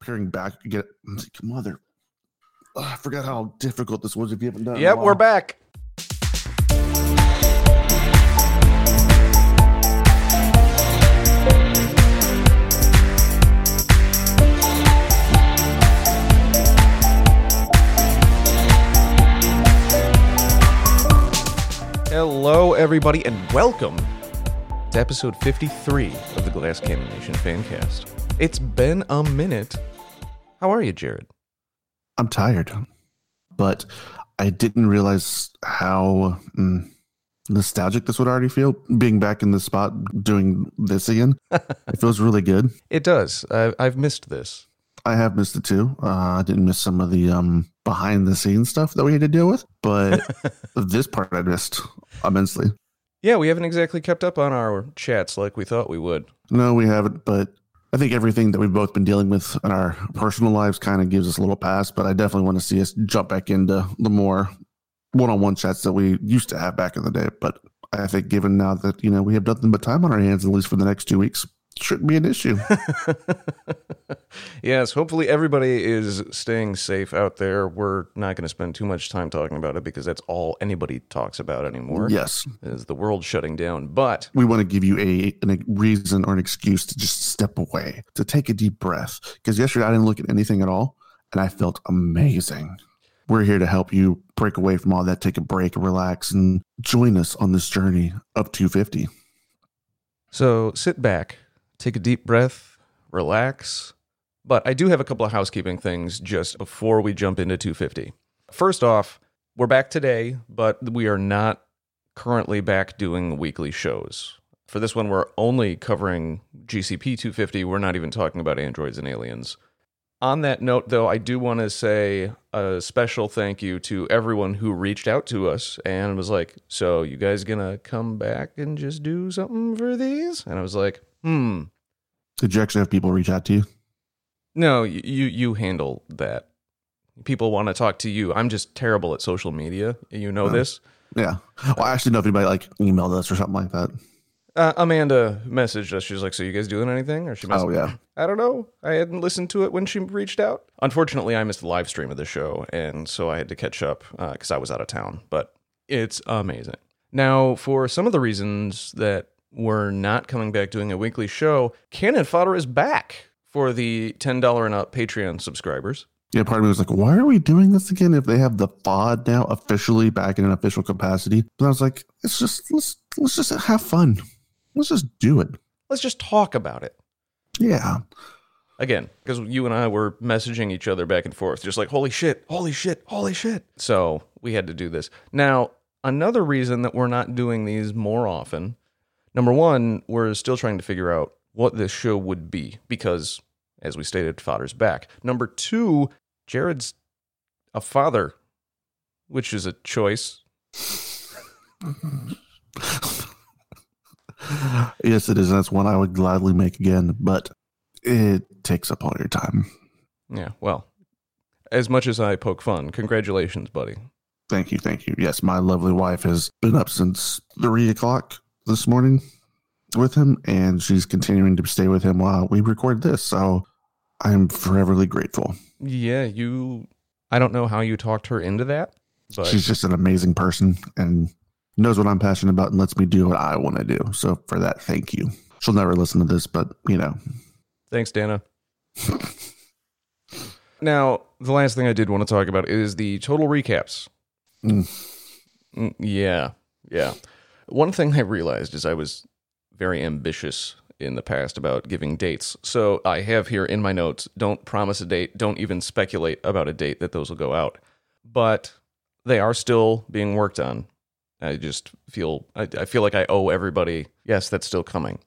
peering back get mother. Ugh, I forgot how difficult this was if you haven't done. it in a Yep, we're back. Hello, everybody, and welcome to episode 53 of the Glass Cannon Nation Fancast. It's been a minute. How are you, Jared? I'm tired, but I didn't realize how mm, nostalgic this would already feel. Being back in the spot doing this again, it feels really good. It does. I, I've missed this. I have missed it too. Uh, I didn't miss some of the um, behind the scenes stuff that we had to deal with, but this part I missed immensely. Yeah, we haven't exactly kept up on our chats like we thought we would. No, we haven't, but I think everything that we've both been dealing with in our personal lives kind of gives us a little pass. But I definitely want to see us jump back into the more one-on-one chats that we used to have back in the day. But I think, given now that you know we have nothing but time on our hands, at least for the next two weeks, shouldn't be an issue. yes, hopefully everybody is staying safe out there. We're not going to spend too much time talking about it because that's all anybody talks about anymore. yes, Is the world shutting down. But we want to give you a, an- a reason or an excuse to just step away, to take a deep breath. Because yesterday I didn't look at anything at all, and I felt amazing. We're here to help you break away from all that, take a break, relax, and join us on this journey of 250. so sit back, take a deep breath, relax. But I do have a couple of housekeeping things just before we jump into 250. First off, we're back today, but we are not currently back doing weekly shows. For this one, we're only covering GCP 250. We're not even talking about androids and aliens. On that note, though, I do want to say a special thank you to everyone who reached out to us and was like, So, you guys gonna come back and just do something for these? And I was like, Hmm, Did you actually have people reach out to you? No, you, you, handle that. People want to talk to you. I'm just terrible at social media. You know Oh. this. Yeah. Well, I actually know if anybody like emailed us or something like that. Uh, Amanda messaged us. She's like, "So you guys doing anything?" Or she messaged, Oh, yeah. I don't know. I hadn't listened to it when she reached out. Unfortunately, I missed the live stream of the show, and so I had to catch up because I was out of town. But it's amazing. Now, for some of the reasons that we're not coming back doing a weekly show, Cannon Fodder is back for the ten dollar and up Patreon subscribers. Yeah, part of me was like, why are we doing this again if they have the FOD now officially back in an official capacity? But I was like, it's just let's let's just have fun. Let's just do it. Let's just talk about it. Yeah. again because you and i were messaging each other back and forth just like holy shit holy shit holy shit so we had to do this now another reason that we're not doing these more often number one we're still trying to figure out what this show would be because as we stated fodder's back number two jared's a father which is a choice yes, it is. That's one I would gladly make again, but it takes up all your time. yeah well as much as i poke fun congratulations buddy Thank you, thank you. Yes, my lovely wife has been up since three o'clock this morning with him, and she's continuing to stay with him while we record this. So I'm foreverly grateful. Yeah, you. I don't know how you talked her into that, but She's just an amazing person and knows what I'm passionate about and lets me do what I want to do. So for that, thank you. She'll never listen to this, but you know, thanks, Dana. now, the last thing I did want to talk about is the total recaps. Mm. Mm, yeah, yeah. One thing I realized is I was very ambitious in the past about giving dates. So I have here in my notes don't promise a date, don't even speculate about a date that those will go out. But they are still being worked on. I just feel I, I feel like I owe everybody, yes, that's still coming.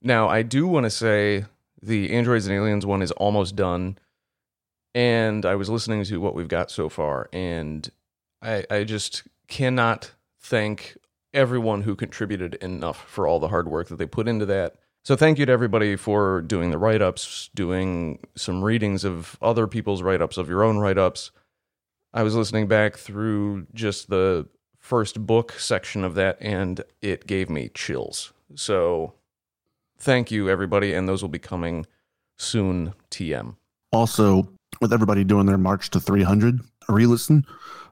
Now, I do want to say the Androids and Aliens one is almost done. And I was listening to what we've got so far, and I, I just cannot thank everyone who contributed enough for all the hard work that they put into that. So thank you to everybody for doing the write ups, doing some readings of other people's write ups, of your own write ups. I was listening back through just the first book section of that, and it gave me chills. So thank you, everybody, and those will be coming soon, TM. Also, with everybody doing their march to 300 re-listen,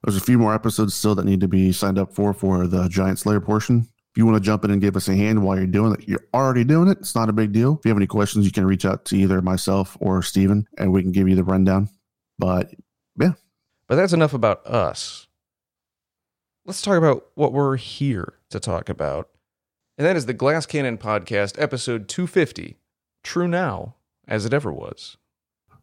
there's a few more episodes still that need to be signed up for for the Giant Slayer portion. If you want to jump in and give us a hand while you're doing it, you're already doing it. It's not a big deal. If you have any questions, you can reach out to either myself or Steven and we can give you the rundown. But yeah. But that's enough about us. Let's talk about what we're here to talk about. And that is the Glass Cannon Podcast, episode 250 Trunau as it ever was.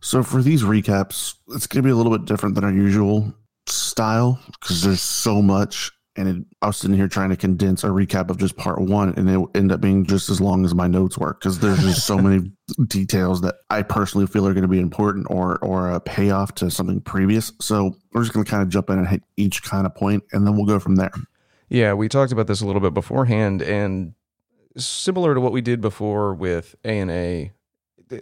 So for these recaps, it's going to be a little bit different than our usual style because there's so much. And it, I was sitting here trying to condense a recap of just part one, and it end up being just as long as my notes were because there's just so many details that I personally feel are going to be important or or a payoff to something previous. So we're just going to kind of jump in and hit each kind of point, and then we'll go from there. Yeah, we talked about this a little bit beforehand, and similar to what we did before with A and A,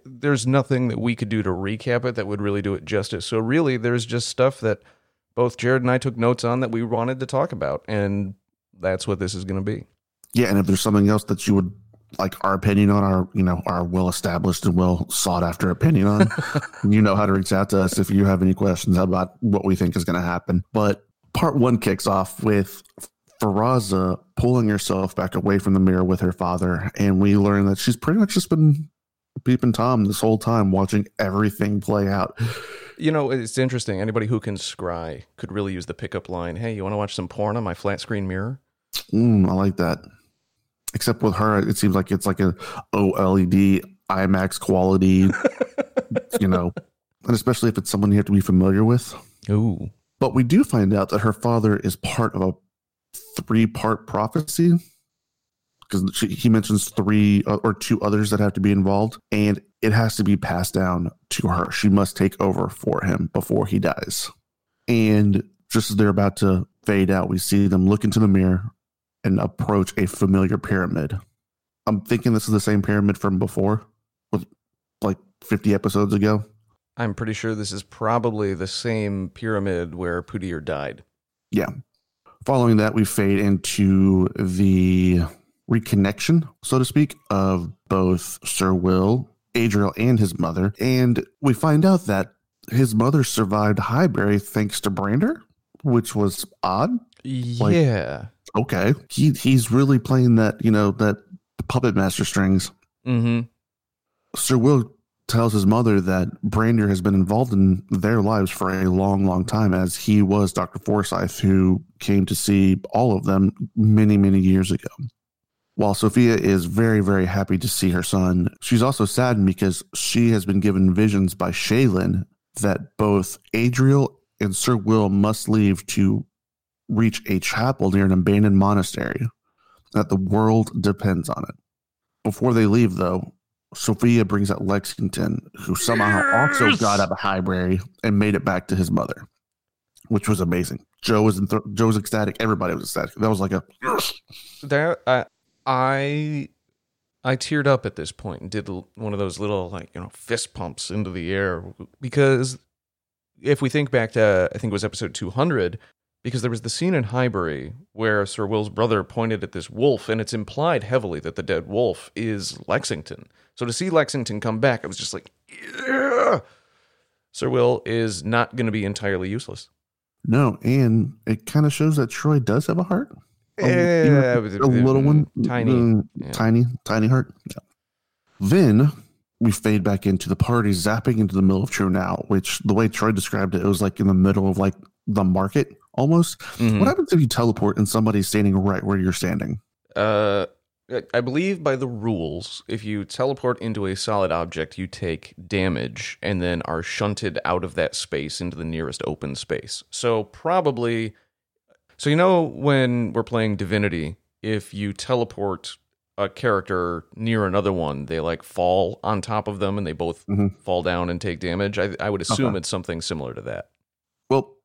there's nothing that we could do to recap it that would really do it justice. So really, there's just stuff that both Jared and I took notes on that we wanted to talk about, and that's what this is going to be. Yeah, and if there's something else that you would like our opinion on our you know our well established and well sought after opinion on you know how to reach out to us if you have any questions about what we think is going to happen but part one kicks off with Faraza pulling herself back away from the mirror with her father and we learn that she's pretty much just been peeping tom this whole time watching everything play out You know, it's interesting. Anybody who can scry could really use the pickup line. Hey, you want to watch some porn on my flat screen mirror? Mm, I like that. Except with her, it seems like it's like a OLED IMAX quality, you know, and especially if it's someone you have to be familiar with. Ooh. But we do find out that her father is part of a three part prophecy because he mentions three uh, or two others that have to be involved, and it has to be passed down to her. She must take over for him before he dies. And just as they're about to fade out, we see them look into the mirror and approach a familiar pyramid. I'm thinking this is the same pyramid from before, with like 50 episodes ago. I'm pretty sure this is probably the same pyramid where Pudir died. Yeah. Following that, we fade into the reconnection, so to speak, of both Sir Will, Adriel, and his mother. And we find out that his mother survived Highbury thanks to Brander, which was odd. Like- yeah. Okay. He he's really playing that, you know, that puppet master strings. Mm-hmm. Sir Will tells his mother that Brander has been involved in their lives for a long, long time, as he was Dr. Forsyth, who came to see all of them many, many years ago. While Sophia is very, very happy to see her son, she's also saddened because she has been given visions by Shelyn that both Adriel and Sir Will must leave to reach a chapel near an abandoned monastery, that the world depends on it. Before they leave, though, Sophia brings out Lexington, who somehow also got out of Highbury and made it back to his mother, which was amazing. Joe was enth- Joe was ecstatic. Everybody was ecstatic. That was like a That I I I teared up at this point and did one of those little like you know fist pumps into the air because if we think back to I think it was episode 200 because there was the scene in Highbury where Sir Will's brother pointed at this wolf and it's implied heavily that the dead wolf is Lexington. So to see Lexington come back, I was just like, yeah. Sir Will is not going to be entirely useless. no, and it kind of shows that Troy does have a heart. A- Yeah, a little one, tiny. Mm, Yeah. tiny, tiny heart. Yeah. Then we fade back into the party, zapping into the middle of Trunau, which the way Troy described it, it was like in the middle of like the market almost. Mhm. What happens if you teleport and somebody's standing right where you're standing? Uh, I believe by the rules, if you teleport into a solid object, you take damage and then are shunted out of that space into the nearest open space. So probably, so you know when we're playing Divinity, if you teleport a character near another one, they like fall on top of them and they both Mhm. fall down and take damage. I, I would assume Okay. it's something similar to that. Well,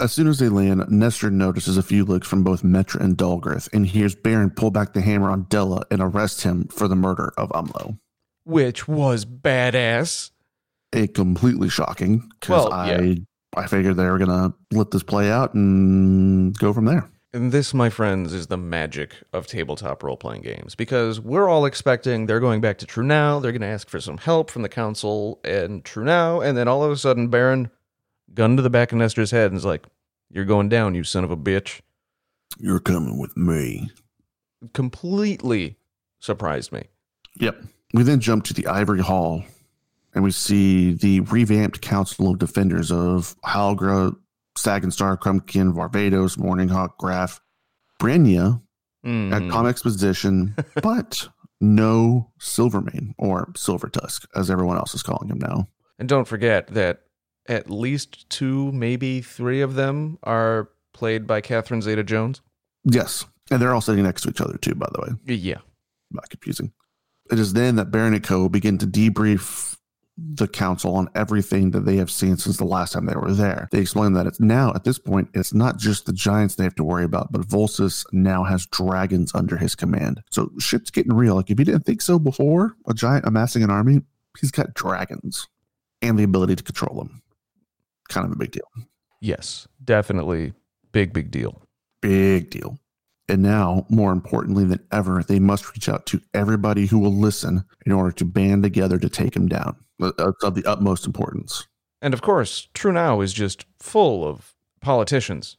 as soon as they land, Nestor notices a few looks from both Metra and Dalgrith and hears Baron pull back the hammer on Della and arrest him for the murder of Umlo. Which was badass. It completely shocking because Well, I I figured they were gonna let this play out and go from there. And this, my friends, is the magic of tabletop role playing games because we're all expecting they're going back to Trunau, they're going to ask for some help from the council and Trunau, and then all of a sudden, Baron, gun to the back of Nestor's head, and is like, You're going down, you son of a bitch. You're coming with me. Completely surprised me. Yep. We then jump to the Ivory Hall and we see the revamped Council of Defenders of Halgra, Sagenstar, Crumpkin, Varvados, Morninghawk, Graf, Brenya Mm. at Tom Exposition, but no Silvermane or Silver Tusk, as everyone else is calling him now. And don't forget that at least two, maybe three of them are played by Catherine Zeta Jones. Yes. And they're all sitting next to each other, too, by the way. Yeah. Not confusing. It is then that Baron and Co. begin to debrief the council on everything that they have seen since the last time they were there. They explain that it's now, at this point, it's not just the giants they have to worry about, but Volsus now has dragons under his command. So shit's getting real. Like, if you didn't think so before, a giant amassing an army, he's got dragons and the ability to control them. Kind of a big deal. Yes. Definitely big, big deal. Big deal. And now, more importantly than ever, they must reach out to everybody who will listen in order to band together to take him down. It's of the utmost importance. And of course, Trunau is just full of politicians.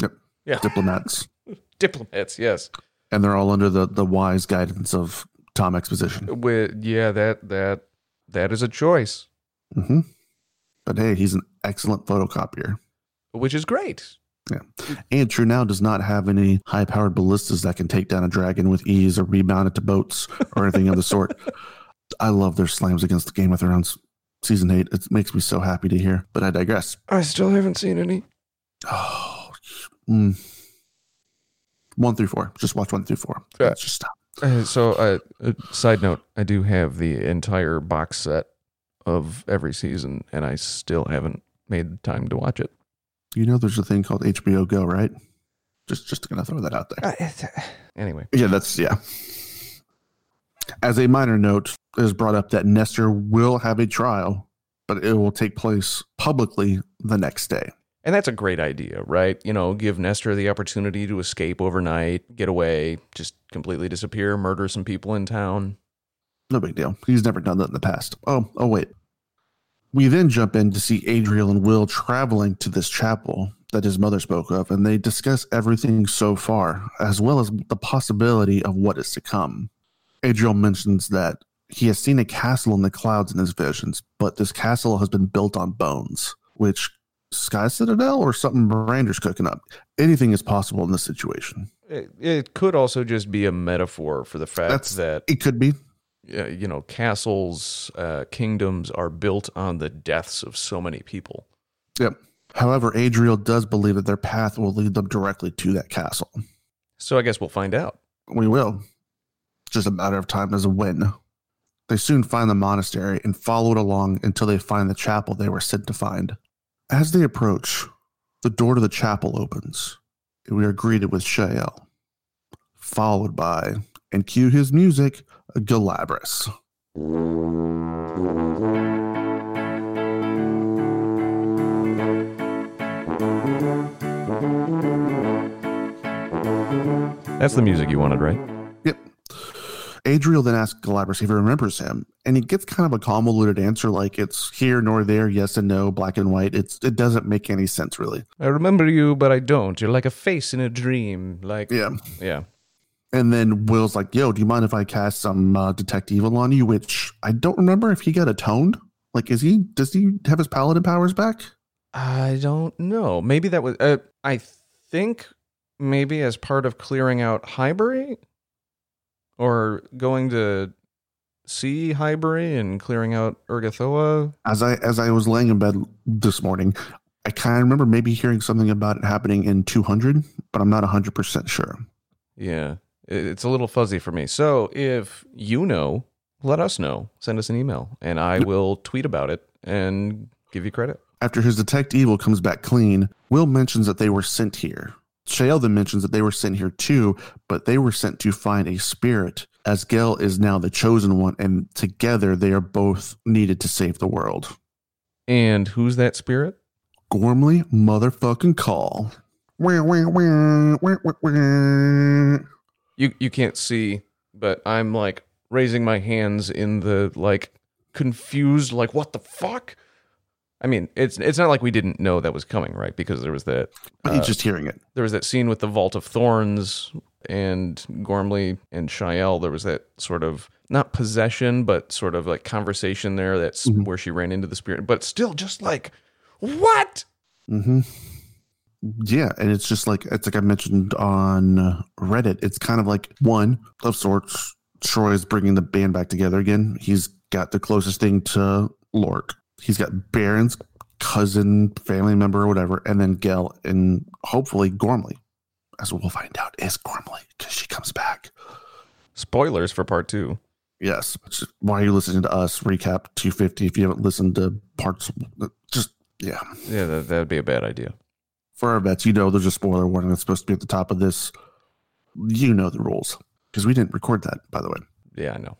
Yep. Yeah. Diplomats. Diplomats, yes. and they're all under the, the wise guidance of Tom Exposition. With yeah, that that that is a choice, hmm But hey, he's an excellent photocopier. which is great. Yeah. And Trunau does not have any high powered ballistas that can take down a dragon with ease or rebound it to boats or anything of the sort. I love their slams against the Game of Thrones season eight. It makes me so happy to hear. But I digress. I still haven't seen any. Oh, mm. one through four. Just watch one through four. Yeah. Let's just stop. Uh, so, uh, uh, side note, I do have the entire box set of every season, and I still haven't made the time to watch it. You know, there's a thing called HBO Go, right? Just, just gonna throw that out there. anyway, Yeah, that's yeah. As a minor note, it is brought up that Nestor will have a trial, but it will take place publicly the next day. and that's a great idea, right? You know, give Nestor the opportunity to escape overnight, get away, just completely disappear, murder some people in town. No big deal. He's never done that in the past. Oh, oh wait. We then jump in to see Adriel and Will traveling to this chapel that his mother spoke of, and they discuss everything so far, as well as the possibility of what is to come. Adriel mentions that he has seen a castle in the clouds in his visions, but this castle has been built on bones, which Sky Citadel or something Brander's cooking up. Anything is possible in this situation. It, it could also just be a metaphor for the fact That's- that It could be. uh, you know castles, uh, kingdoms are built on the deaths of so many people. Yep. However, Adriel does believe that their path will lead them directly to that castle. So I guess we'll find out. We will. Just a matter of time as a when. They soon find the monastery and follow it along until they find the chapel they were sent to find. As they approach, the door to the chapel opens, and we are greeted with Shael, followed by, and cue his music, Galabras. That's the music you wanted, right? Adriel then asks Galabras if he remembers him, and he gets kind of a convoluted answer like it's here nor there, yes and no, black and white. It's it doesn't make any sense really. I remember you, but I don't. You're like a face in a dream. Like Yeah. yeah. And then Will's like, "Yo, do you mind if I cast some uh, detect evil on you?" Which I don't remember if he got atoned. Like, is he? Does he have his paladin powers back? I don't know. Maybe that was. Uh, I think maybe as part of clearing out Highbury, or going to see Highbury and clearing out Urgathoa. As I as I was laying in bed this morning, I kind of remember maybe hearing something about it happening in 200, but I'm not 100 percent sure. Yeah, it's a little fuzzy for me. So if you know, let us know. Send us an email, and I will tweet about it and give you credit. After his detect evil comes back clean, Will mentions that they were sent here. Shael then mentions that they were sent here too, but they were sent to find a spirit, as Gel is now the chosen one, and together they are both needed to save the world. And who's that spirit? Gormley motherfucking call. You you can't see, but I'm like raising my hands in the like confused, like what the fuck? I mean, it's it's not like we didn't know that was coming, right? Because there was that But he's just hearing it. there was that scene with the Vault of Thorns and Gormley and Shael. There was that sort of not possession, but sort of like conversation there. That's where she ran into the spirit, but still just like what? hmm Yeah, and it's just like it's like I mentioned on Reddit. It's kind of like one of sorts. Troy is bringing the band back together again. He's got the closest thing to Lork. He's got Baron's cousin, family member, or whatever, and then Gel, and hopefully Gormley, as we'll find out, is Gormley because she comes back. Spoilers for part two. Yes. Why are you listening to us recap 250 if you haven't listened to parts? Just yeah. Yeah, that that'd be a bad idea. for our vets, you know there's a spoiler warning that's supposed to be at the top of this. You know the rules because we didn't record that, by the way. Yeah, I know.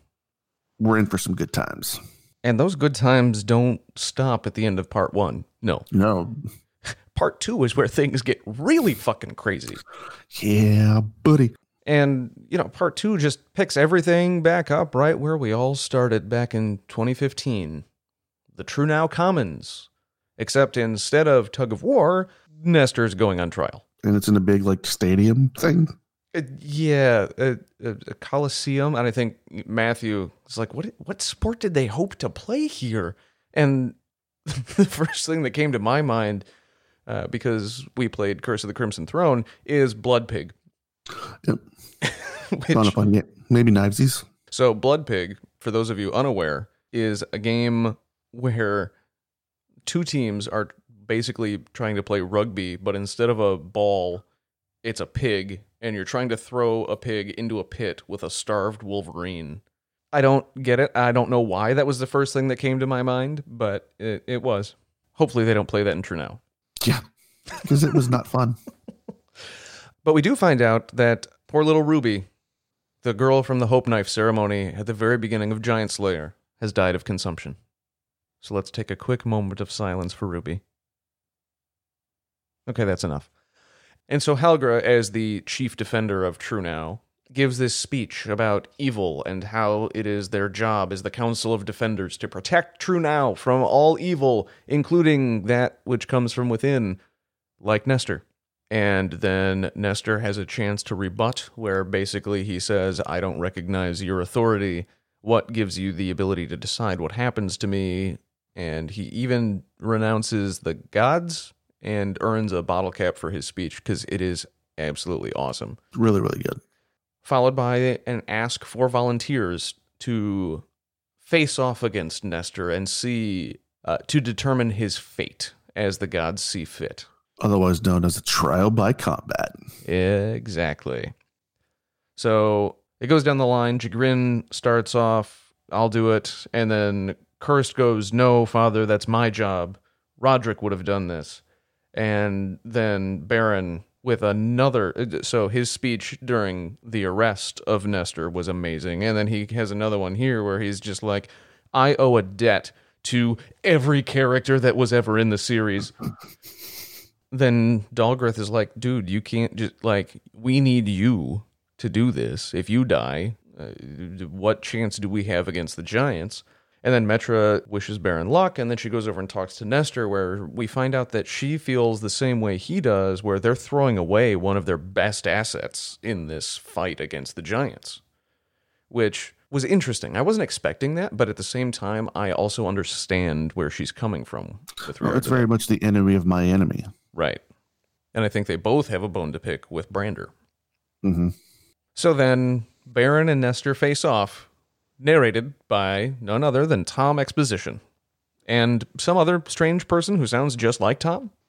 We're in for some good times. And those good times don't stop at the end of part one. No. No, Part two is where things get really fucking crazy. yeah, buddy. And, you know, part two just picks everything back up right where we all started back in 2015. The Trunau Commons. Except instead of tug of war, Nestor's going on trial. And it's in a big like stadium thing. Uh, yeah, a, a, a coliseum, and I think Matthew is like, "What? What sport did they hope to play here?" And the first thing that came to my mind, uh, because we played Curse of the Crimson Throne, is Blood Pig. Yep. Which- fun game. Maybe Knivesies. so, Blood Pig, for those of you unaware, is a game where two teams are basically trying to play rugby, but instead of a ball, it's a pig, and you're trying to throw a pig into a pit with a starved wolverine. I don't get it. I don't know why that was the first thing that came to my mind, but it, it was. Hopefully, they don't play that in Trunau. Yeah, because it was not fun. But we do find out that poor little Ruby, the girl from the Hope Knife ceremony at the very beginning of Giant Slayer, has died of consumption. So let's take a quick moment of silence for Ruby. Okay, that's enough. And so Helgra, as the chief defender of Trunau, gives this speech about evil and how it is their job as the Council of Defenders to protect Trunau from all evil, including that which comes from within, like Nestor. And then Nestor has a chance to rebut, where basically he says, I don't recognize your authority. What gives you the ability to decide what happens to me? And he even renounces the gods and earns a bottle cap for his speech because it is absolutely awesome. Really, really good. Followed by an ask for volunteers to face off against Nestor and see, uh, to determine his fate as the gods see fit. Otherwise known as a trial by combat. Exactly. So it goes down the line. Jagrin starts off, I'll do it. And then Cursed goes, No, father, that's my job. Roderick would have done this. And then Baron with another. So his speech during the arrest of Nestor was amazing. And then he has another one here where he's just like, I owe a debt to every character that was ever in the series then Dalgrith is like, dude, you can't just like we need you to do this. If you die, uh, what chance do we have against the giants? And then Metra wishes Baron luck, and then she goes over and talks to Nestor, where we find out that she feels the same way he does, where they're throwing away one of their best assets in this fight against the giants, which was interesting. I wasn't expecting that, but at the same time, I also understand where she's coming from with Well, it's very much the enemy of my enemy. Right. And I think they both have a bone to pick with Brander. hmm So then Baron and Nestor face off, narrated by none other than Tom Exposition and some other strange person who sounds just like Tom.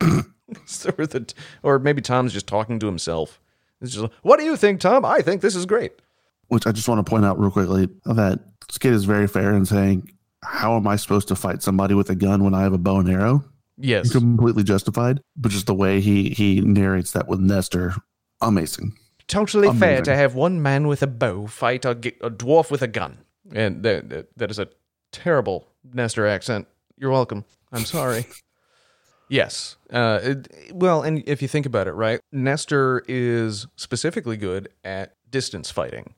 or, the, or maybe Tom's just talking to himself. It's just like, what do you think, Tom? I think this is great. Which I just want to point out real quickly that Skid is very fair in saying, How am I supposed to fight somebody with a gun when I have a bow and arrow? Yes. Completely justified. But just the way he he narrates that with Nestor, amazing. totally fair to have one man with a bow fight a, a dwarf with a gun. And that, that, that is a terrible Nestor accent. You're welcome. I'm sorry. Yes. Uh, it, well, and if you think about it, right, Nestor is specifically good at distance fighting,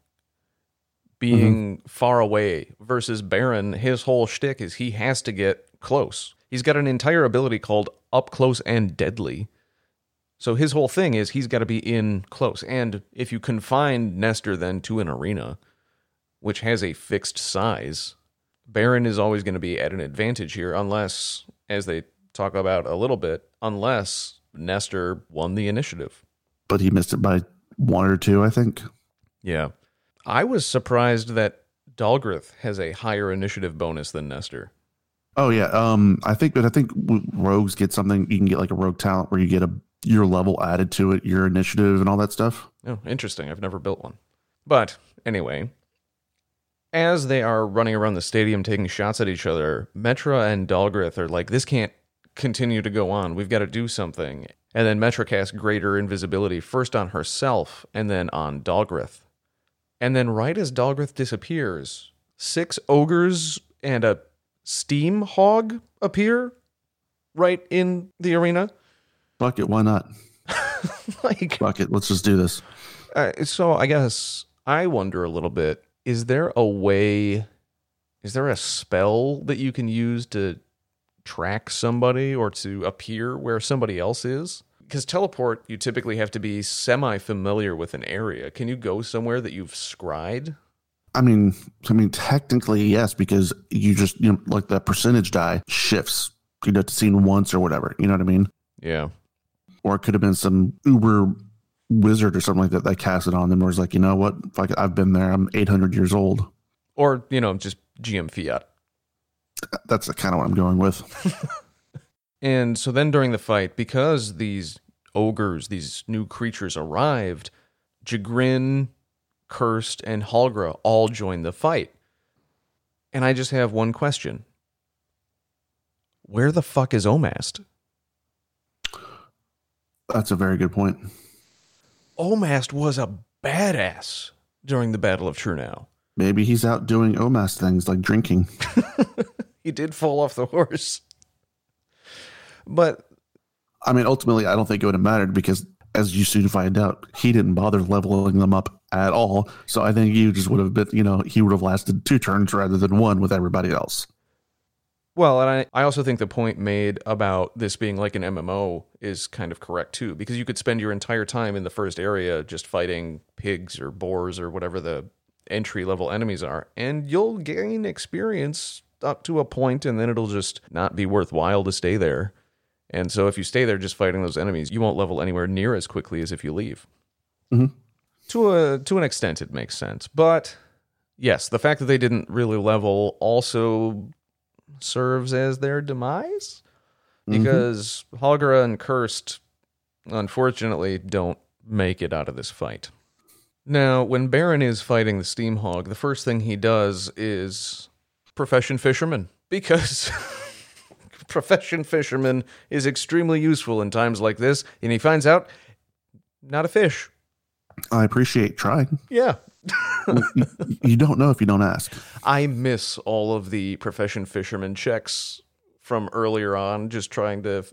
being far away, versus Baron. His whole shtick is he has to get close. He's got an entire ability called up close and deadly. So his whole thing is he's got to be in close. And if you confine Nestor then to an arena, which has a fixed size, Baron is always going to be at an advantage here, unless, as they talk about a little bit, unless Nestor won the initiative. But he missed it by one or two, I think. Yeah. I was surprised that Dalgrith has a higher initiative bonus than Nestor. Oh yeah, um, I think, but I think rogues get something. You can get like a rogue talent where you get a your level added to it, your initiative, and all that stuff. Oh, interesting. I've never built one. But anyway, as they are running around the stadium taking shots at each other, Metra and Dalgrith are like, this can't continue to go on. We've got to do something. And then Metra casts greater invisibility first on herself and then on Dalgrith. And then, right as Dalgrith disappears, six ogres and a steam hog appear right in the arena. Fuck it, why not? like, Fuck it, let's just do this. Uh, so I guess I wonder a little bit: is there a way? Is there a spell that you can use to track somebody or to appear where somebody else is? Because teleport, you typically have to be semi-familiar with an area. Can you go somewhere that you've scried? I mean, I mean, technically yes, because you just you know like the percentage die shifts. You know, to scene once or whatever. You know what I mean? Yeah. Or it could have been some Uber wizard or something like that that cast it on them. Or was like, you know what? Fuck I've been there. I'm 800 years old. Or you know, just GM Fiat. That's kind of what I'm going with. And so then during the fight, because these ogres, these new creatures arrived, Jagrin, Cursed, and Halgra all joined the fight. And I just have one question. Where the fuck is Omast? That's a very good point. Omast was a badass during the Battle of Trunau. Maybe he's out doing OMAS things like drinking. He did fall off the horse. But I mean, ultimately, I don't think it would have mattered because, as you soon find out, he didn't bother leveling them up at all. So I think you just would have been, you know, he would have lasted two turns rather than one with everybody else. Well, and I, I also think the point made about this being like an MMO is kind of correct too, because you could spend your entire time in the first area just fighting pigs or boars or whatever the entry level enemies are, and you'll gain experience up to a point, and then it'll just not be worthwhile to stay there. And so if you stay there just fighting those enemies, you won't level anywhere near as quickly as if you leave. Mhm. To a to an extent, it makes sense, but yes, the fact that they didn't really level also serves as their demise mm-hmm. because Halgara and Cursed, unfortunately, don't make it out of this fight. Now, when Baron is fighting the Steam Hog, the first thing he does is profession fisherman because profession fisherman is extremely useful in times like this, and he finds out not a fish. I appreciate trying. Yeah. you, don't know if you don't ask. I miss all of the profession fisherman checks from earlier on, just trying to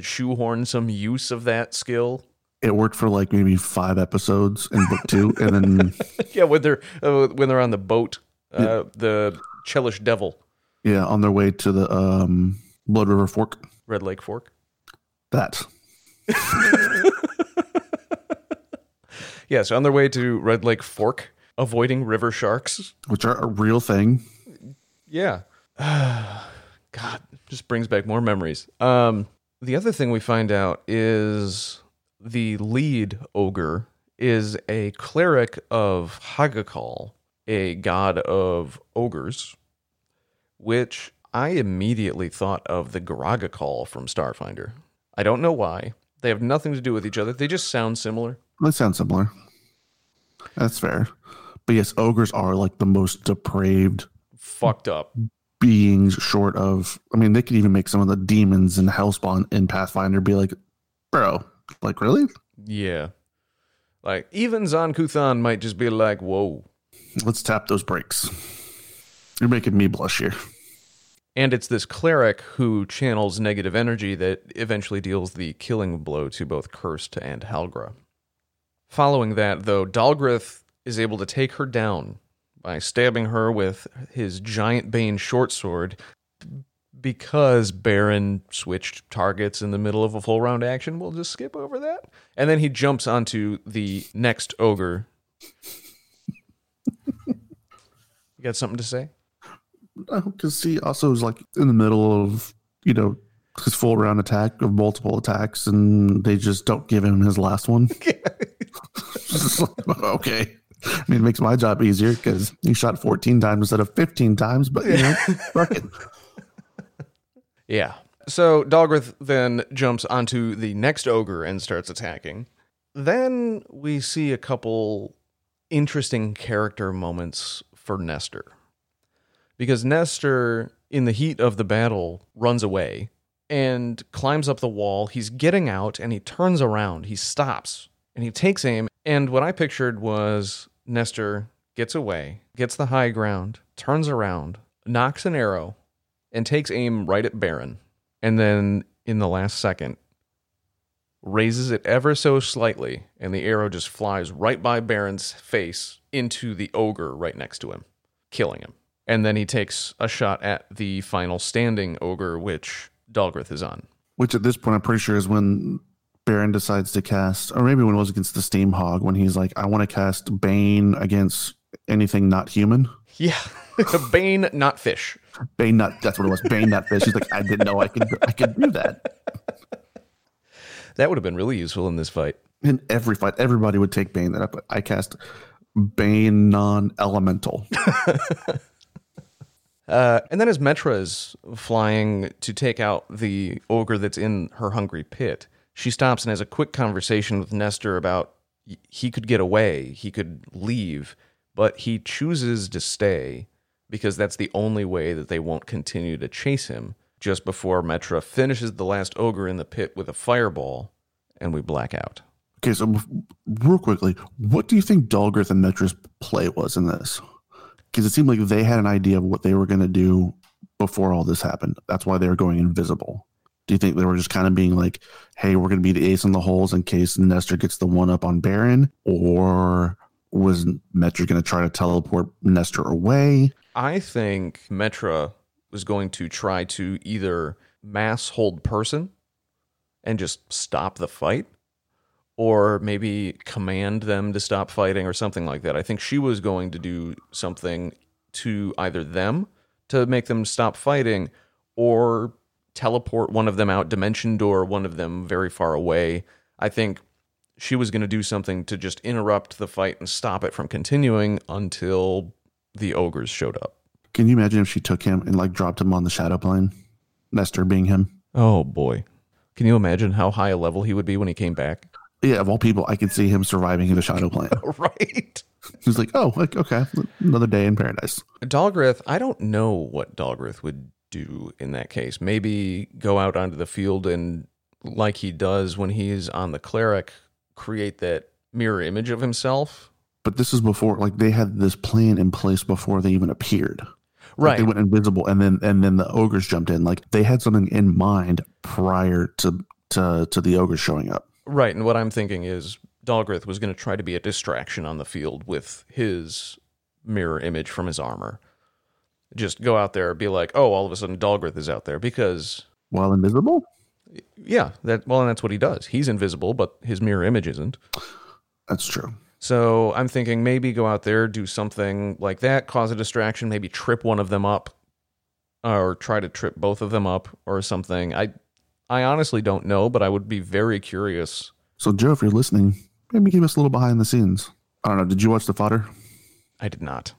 shoehorn some use of that skill. It worked for like maybe five episodes in book two, and then yeah, when they're uh, when they're on the boat, uh, the Chelish Devil, yeah, on their way to the um, Blood River Fork. Red Lake Fork. That Yeah, so on their way to Red Lake Fork, avoiding river sharks. which are a real thing. Yeah. God, just brings back more memories. Um, the other thing we find out is the lead ogre is a cleric of Hagakal, a god of ogres, which I immediately thought of the Garagakal from Starfinder. I don't know why. They have nothing to do with each other. They just sound similar. They sound similar. That's fair. But yes, ogres are like the most depraved Fucked up. beings short of I mean, they could even make some of the demons in Hellspawn in Pathfinder be like, bro, like really? Yeah. Like, even Zon-Kuthon might just be like, whoa. Let's tap those brakes. You're making me blush here. And it's this cleric who channels negative energy that eventually deals the killing blow to both Cursed and Halgra. Following that, though, Dalgrith is able to take her down by stabbing her with his giant Bane short sword because Baron switched targets in the middle of a full round action. We'll just skip over that. And then he jumps onto the next ogre. you got something to say? No, because he also is like in the middle of, you know, his full round attack of multiple attacks, and they just don't give him his last one. okay. I mean, it makes my job easier because he shot 14 times instead of 15 times, but you know, fuck it. Yeah. So Dalgrith then jumps onto the next ogre and starts attacking. Then we see a couple interesting character moments for Nestor. Because Nestor, in the heat of the battle, runs away and climbs up the wall. He's getting out and he turns around. He stops and he takes aim. And what I pictured was Nestor gets away, gets the high ground, turns around, knocks an arrow, and takes aim right at Baron. And then in the last second, raises it ever so slightly, and the arrow just flies right by Baron's face into the ogre right next to him, killing him. And then he takes a shot at the final standing ogre, which Dalgrith is on. Which at this point, I'm pretty sure is when Baron decides to cast, or maybe when it was against the Steam Hog, when he's like, I want to cast Bane against anything not human. Yeah. Bane, not fish. Bane, not that's what it was. Bane, not fish. He's like, I didn't know I could I could do that. That would have been really useful in this fight. In every fight, everybody would take Bane that up. I cast Bane non-elemental. Uh, and then as Metra is flying to take out the ogre that's in her hungry pit, she stops and has a quick conversation with Nestor about he could get away, he could leave, but he chooses to stay because that's the only way that they won't continue to chase him. Just before Metra finishes the last ogre in the pit with a fireball, and we black out. Okay, so real quickly, what do you think Dalgrith and Metra's play was in this? Because it seemed like they had an idea of what they were going to do before all this happened. That's why they were going invisible. Do you think they were just kind of being like, hey, we're going to be the ace in the holes in case Nestor gets the one up on Baron? Or was Metra going to try to teleport Nestor away? I think Metra was going to try to either mass hold person and just stop the fight or maybe command them to stop fighting or something like that. I think she was going to do something to either them to make them stop fighting or teleport one of them out, dimension door one of them very far away. I think she was going to do something to just interrupt the fight and stop it from continuing until the ogres showed up. Can you imagine if she took him and like dropped him on the shadow plane? Nestor being him. Oh boy. Can you imagine how high a level he would be when he came back? Yeah, of all people, I could see him surviving in the shadow plane. right. He's like, oh, like, okay, another day in paradise. Dalgrith, I don't know what Dalgrith would do in that case. Maybe go out onto the field and, like he does when he's on the cleric, create that mirror image of himself. But this is before, like, they had this plan in place before they even appeared. Right. Like, they went invisible, and then and then the ogres jumped in. Like they had something in mind prior to to to the ogres showing up. Right, and what I'm thinking is Dalgrith was going to try to be a distraction on the field with his mirror image from his armor. Just go out there, and be like, "Oh, all of a sudden Dalgrith is out there," because while invisible. Yeah, that well, and that's what he does. He's invisible, but his mirror image isn't. That's true. So I'm thinking maybe go out there, do something like that, cause a distraction, maybe trip one of them up, uh, or try to trip both of them up, or something. I I honestly don't know, but I would be very curious. So, Joe, if you're listening, maybe give us a little behind the scenes. I don't know. Did you watch The Fodder? I did not.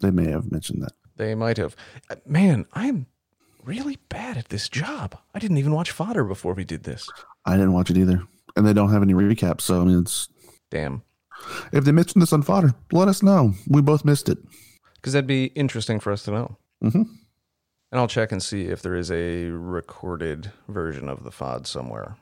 They may have mentioned that. They might have. Uh, man, I'm really bad at this job. I didn't even watch Fodder before we did this. I didn't watch it either. And they don't have any recaps. So, I mean, it's. Damn. If they mentioned this on Fodder, let us know. We both missed it. Because that'd be interesting for us to know. Mm-hmm. And I'll check and see if there is a recorded version of the FOD somewhere.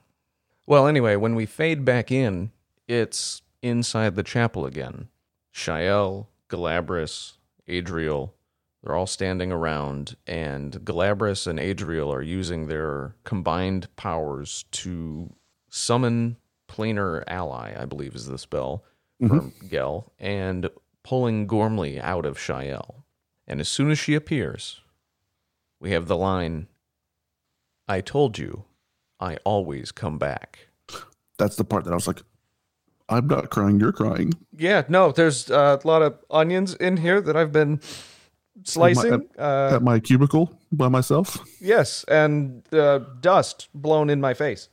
Well, anyway, when we fade back in, it's inside the chapel again. Shael, Galabras, Adriel, They're all standing around, and Galabras and Adriel are using their combined powers to summon Planar Ally, I believe is the spell from Gel, and pulling Gormley out of Shael. And as soon as she appears, we have the line I told you, I always come back. That's the part that I was like, I'm not crying, you're crying. Yeah, no, there's uh, a lot of onions in here that I've been slicing. uh, At my cubicle by myself, yes, and uh, dust blown in my face.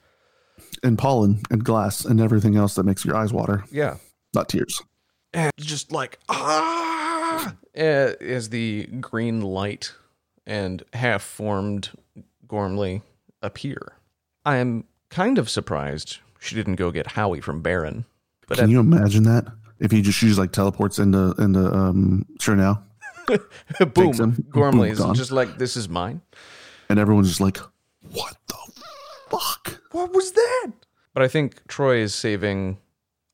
and pollen and glass and everything else that makes your eyes water, Yeah. not tears. And just like, ah! As the green light and half formed Gormley appear. I am kind of surprised she didn't go get Howie from Baron. But Can you imagine that? If he just she just like teleports into into um sure now, at, boom, takes him, Gormley boom, is just like, this is mine. and everyone's just like, What the fuck? What was that? But I think Troy is saving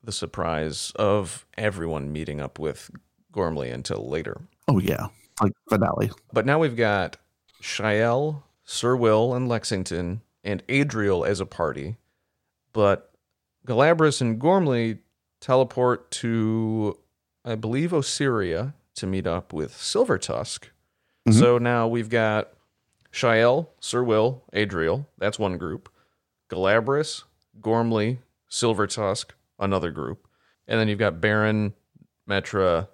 the surprise of everyone meeting up with Gormley until later. Oh yeah. Like finale. But now we've got Shael, Sir Will, and Lexington, and Adriel as a party. But Galabras and Gormley teleport to, I believe, Osirion to meet up with Silver Tusk. Mm-hmm. So now we've got Shael, Sir Will, Adriel. That's one group. Galabras, Gormley, Silver Tusk, another group. And then you've got Baron, Metra,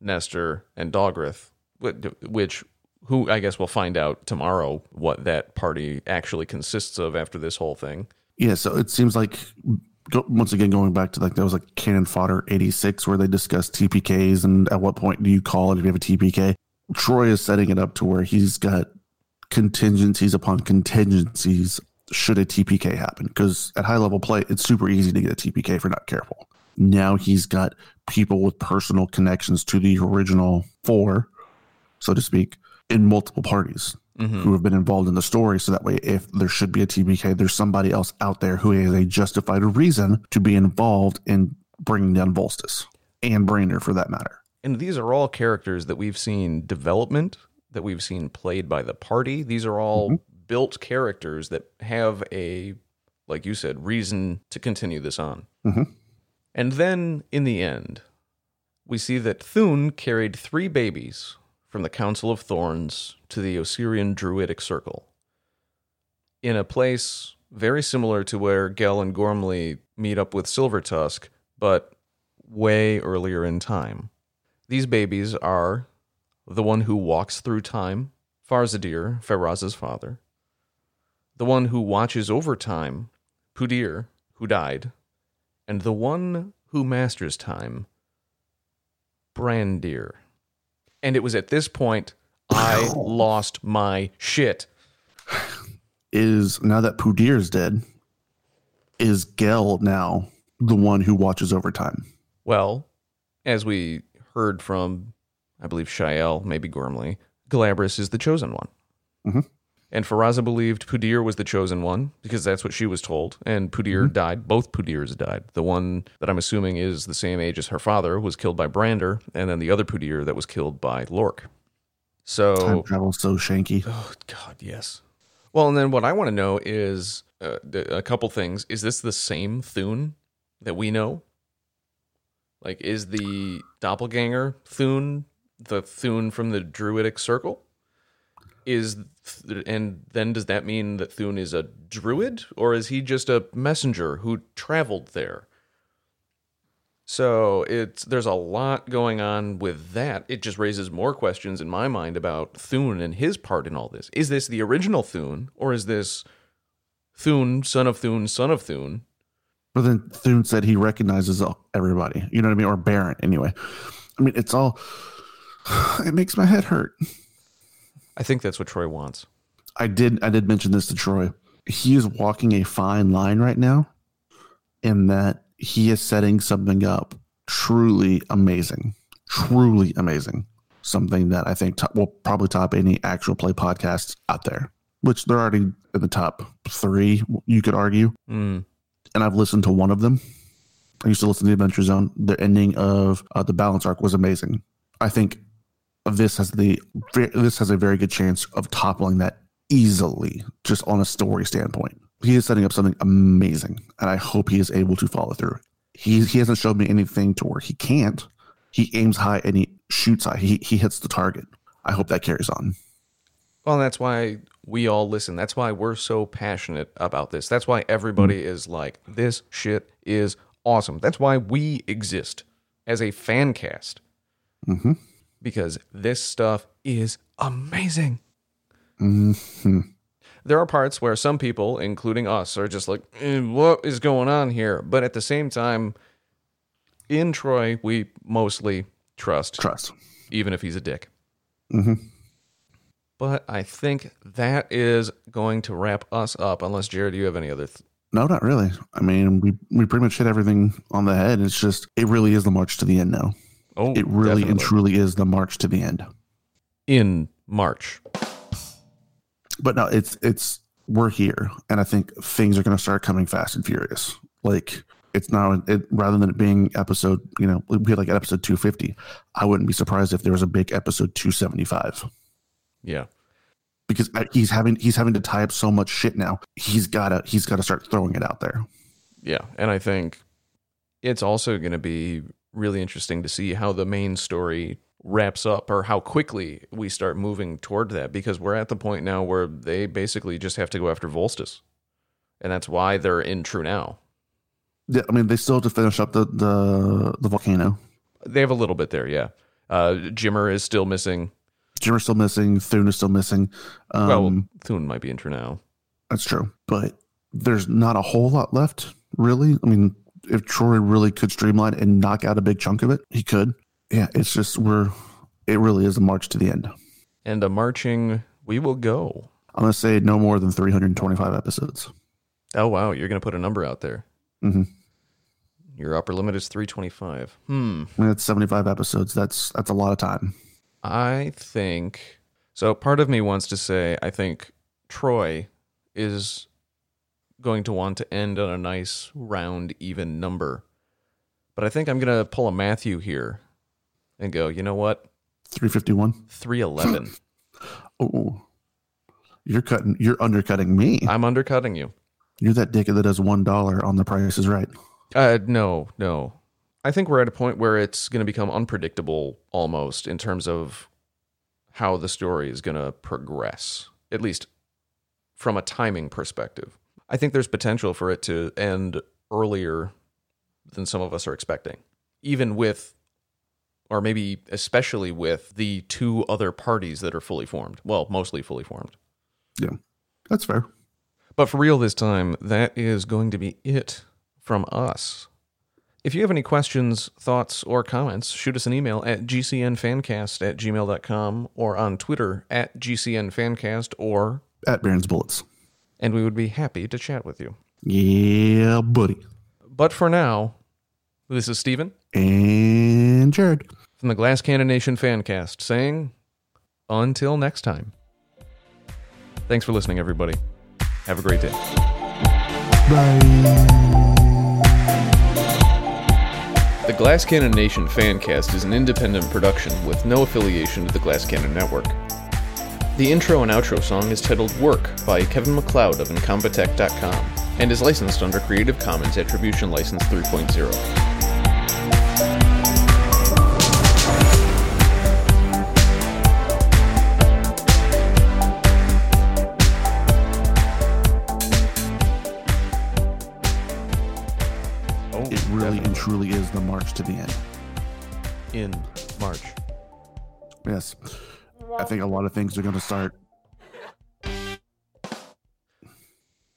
Nestor, and Dogrith, which who I guess we'll find out tomorrow what that party actually consists of after this whole thing. Yeah, so it seems like go, once again going back to like that was like cannon fodder 86 where they discussed TPKs and at what point do you call it if you have a TPK. Troy is setting it up to where he's got contingencies upon contingencies should a TPK happen because at high level play it's super easy to get a TPK if you're not careful. Now he's got people with personal connections to the original four, so to speak, in multiple parties who have been involved in the story. So that way, if there should be a TPK, there's somebody else out there who has a justified reason to be involved in bringing down Volstis and Brainer for that matter. And these are all characters that we've seen development, that we've seen played by the party. These are all built characters that have a, like you said, reason to continue this on. Mhm. And then in the end, we see that Thune carried three babies from the Council of Thorns to the Osirian Druidic Circle in a place very similar to where Gel and Gormley meet up with Silver Tusk, but way earlier in time. These babies are the one who walks through time, Farzadir, Faraz's father, the one who watches over time, Pudir, who died, and the one who masters time, Brandir. And it was at this point I lost my shit. Is now that Pudir is dead, is Gel now the one who watches over time? Well, as we heard from, I believe, Shael, maybe Gormley, Galabras is the chosen one. Mhm. And Faraza believed Pudir was the chosen one because that's what she was told. And Pudir died. Both Pudirs died. The one that I'm assuming is the same age as her father was killed by Brandir, and then the other Pudir that was killed by Lork. Time So, travel so shanky. oh God, yes. Well, and then what I want to know is uh, a couple things. Is this the same Thune that we know? Like, is the doppelganger Thune the Thune from the Druidic Circle? Is and then does that mean that Thune is a druid, or is he just a messenger who traveled there? So it's there's a lot going on with that. It just raises more questions in my mind about Thune and his part in all this. Is this the original Thune, or is this Thune, son of Thune, son of Thune? But then Thune said he recognizes everybody. You know what I mean? Or Baron, anyway. I mean, it's all. It makes my head hurt. I think that's what Troy wants. I did. I did mention this to Troy. He is walking a fine line right now, in that he is setting something up truly amazing, truly amazing. Something that I think top, will probably top any actual play podcasts out there, which they're already in the top three. You could argue. Mm. and I've listened to one of them. I used to listen to the Adventure Zone. The ending of uh, the Balance Arc was amazing. I think this has the this has a very good chance of toppling that easily, just on a story standpoint. He is setting up something amazing, and I hope he is able to follow through. He he hasn't showed me anything to where he can't. He aims high and he shoots high. He he hits the target. I hope that carries on. Well, that's why we all listen. That's why we're so passionate about this. That's why everybody mm. is like, this shit is awesome. That's why we exist as a fan cast. Mm-hmm. Because this stuff is amazing. Mm-hmm. There are parts where some people, including us, are just like, eh, what is going on here? But at the same time, in Troy, we mostly trust. Trust. Even if he's a dick. Mm-hmm. But I think that is going to wrap us up. Unless Jared, do you have any other? Th- no, not really. I mean, we we pretty much hit everything on the head. It's just it really is the march to the end now. Oh, it really definitely. and truly is the march to the end. In March. But no, it's it's we're here, and I think things are going to start coming fast and furious. Like it's now it, rather than it being episode, you know, we had like episode two fifty. I wouldn't be surprised if there was a big episode two seventy five. Yeah. Because he's having he's having to tie up so much shit now. He's gotta he's gotta start throwing it out there. Yeah, and I think it's also going to be really interesting to see how the main story wraps up or how quickly we start moving toward that because we're at the point now where they basically just have to go after Volstis. And that's why they're in Trunau. Yeah, I mean they still have to finish up the the, the volcano. They have a little bit there, yeah. Uh, Jimmer is still missing. Jimmer's still missing. Thune is still missing. Um, well, Thune might be in Trunau. That's true, but there's not a whole lot left, really. I mean, if Troy really could streamline and knock out a big chunk of it, he could. Yeah, it's just we're. It really is a march to the end. And a marching, we will go. I'm gonna say no more than 325 episodes. Oh wow, you're gonna put a number out there. Mm-hmm. Your upper limit is 325. Hmm. It's 75 episodes. That's that's a lot of time. I think so. Part of me wants to say I think Troy is going to want to end on a nice round even number. But I think I'm going to pull a Matthew here and go, you know what? 351? 311. oh. You're cutting you're undercutting me. I'm undercutting you. You're that dick that does one dollar on the price is right. Uh no, no. I think we're at a point where it's going to become unpredictable almost in terms of how the story is going to progress, at least from a timing perspective. I think there's potential for it to end earlier than some of us are expecting, even with, or maybe especially with, the two other parties that are fully formed. Well, mostly fully formed. Yeah, that's fair. But for real this time, that is going to be it from us. If you have any questions, thoughts, or comments, shoot us an email at gcnfancast at gmail.com or on Twitter at gcnfancast or at Baron's Bullets. And we would be happy to chat with you. Yeah, buddy. But for now, this is Steven. And Jared. From the Glass Cannon Nation Fancast saying, until next time. Thanks for listening, everybody. Have a great day. Bye. The Glass Cannon Nation Fancast is an independent production with no affiliation to the Glass Cannon Network. The intro and outro song is titled Work by Kevin MacLeod of Incompetech.com and is licensed under Creative Commons Attribution License 3.0. truly is the march to the end. In March. Yes. I think a lot of things are going to start.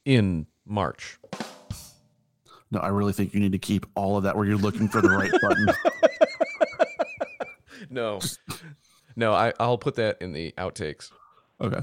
In March. No, I really think you need to keep all of that where you're looking for the right button. no. No, I, I'll put that in the outtakes. Okay.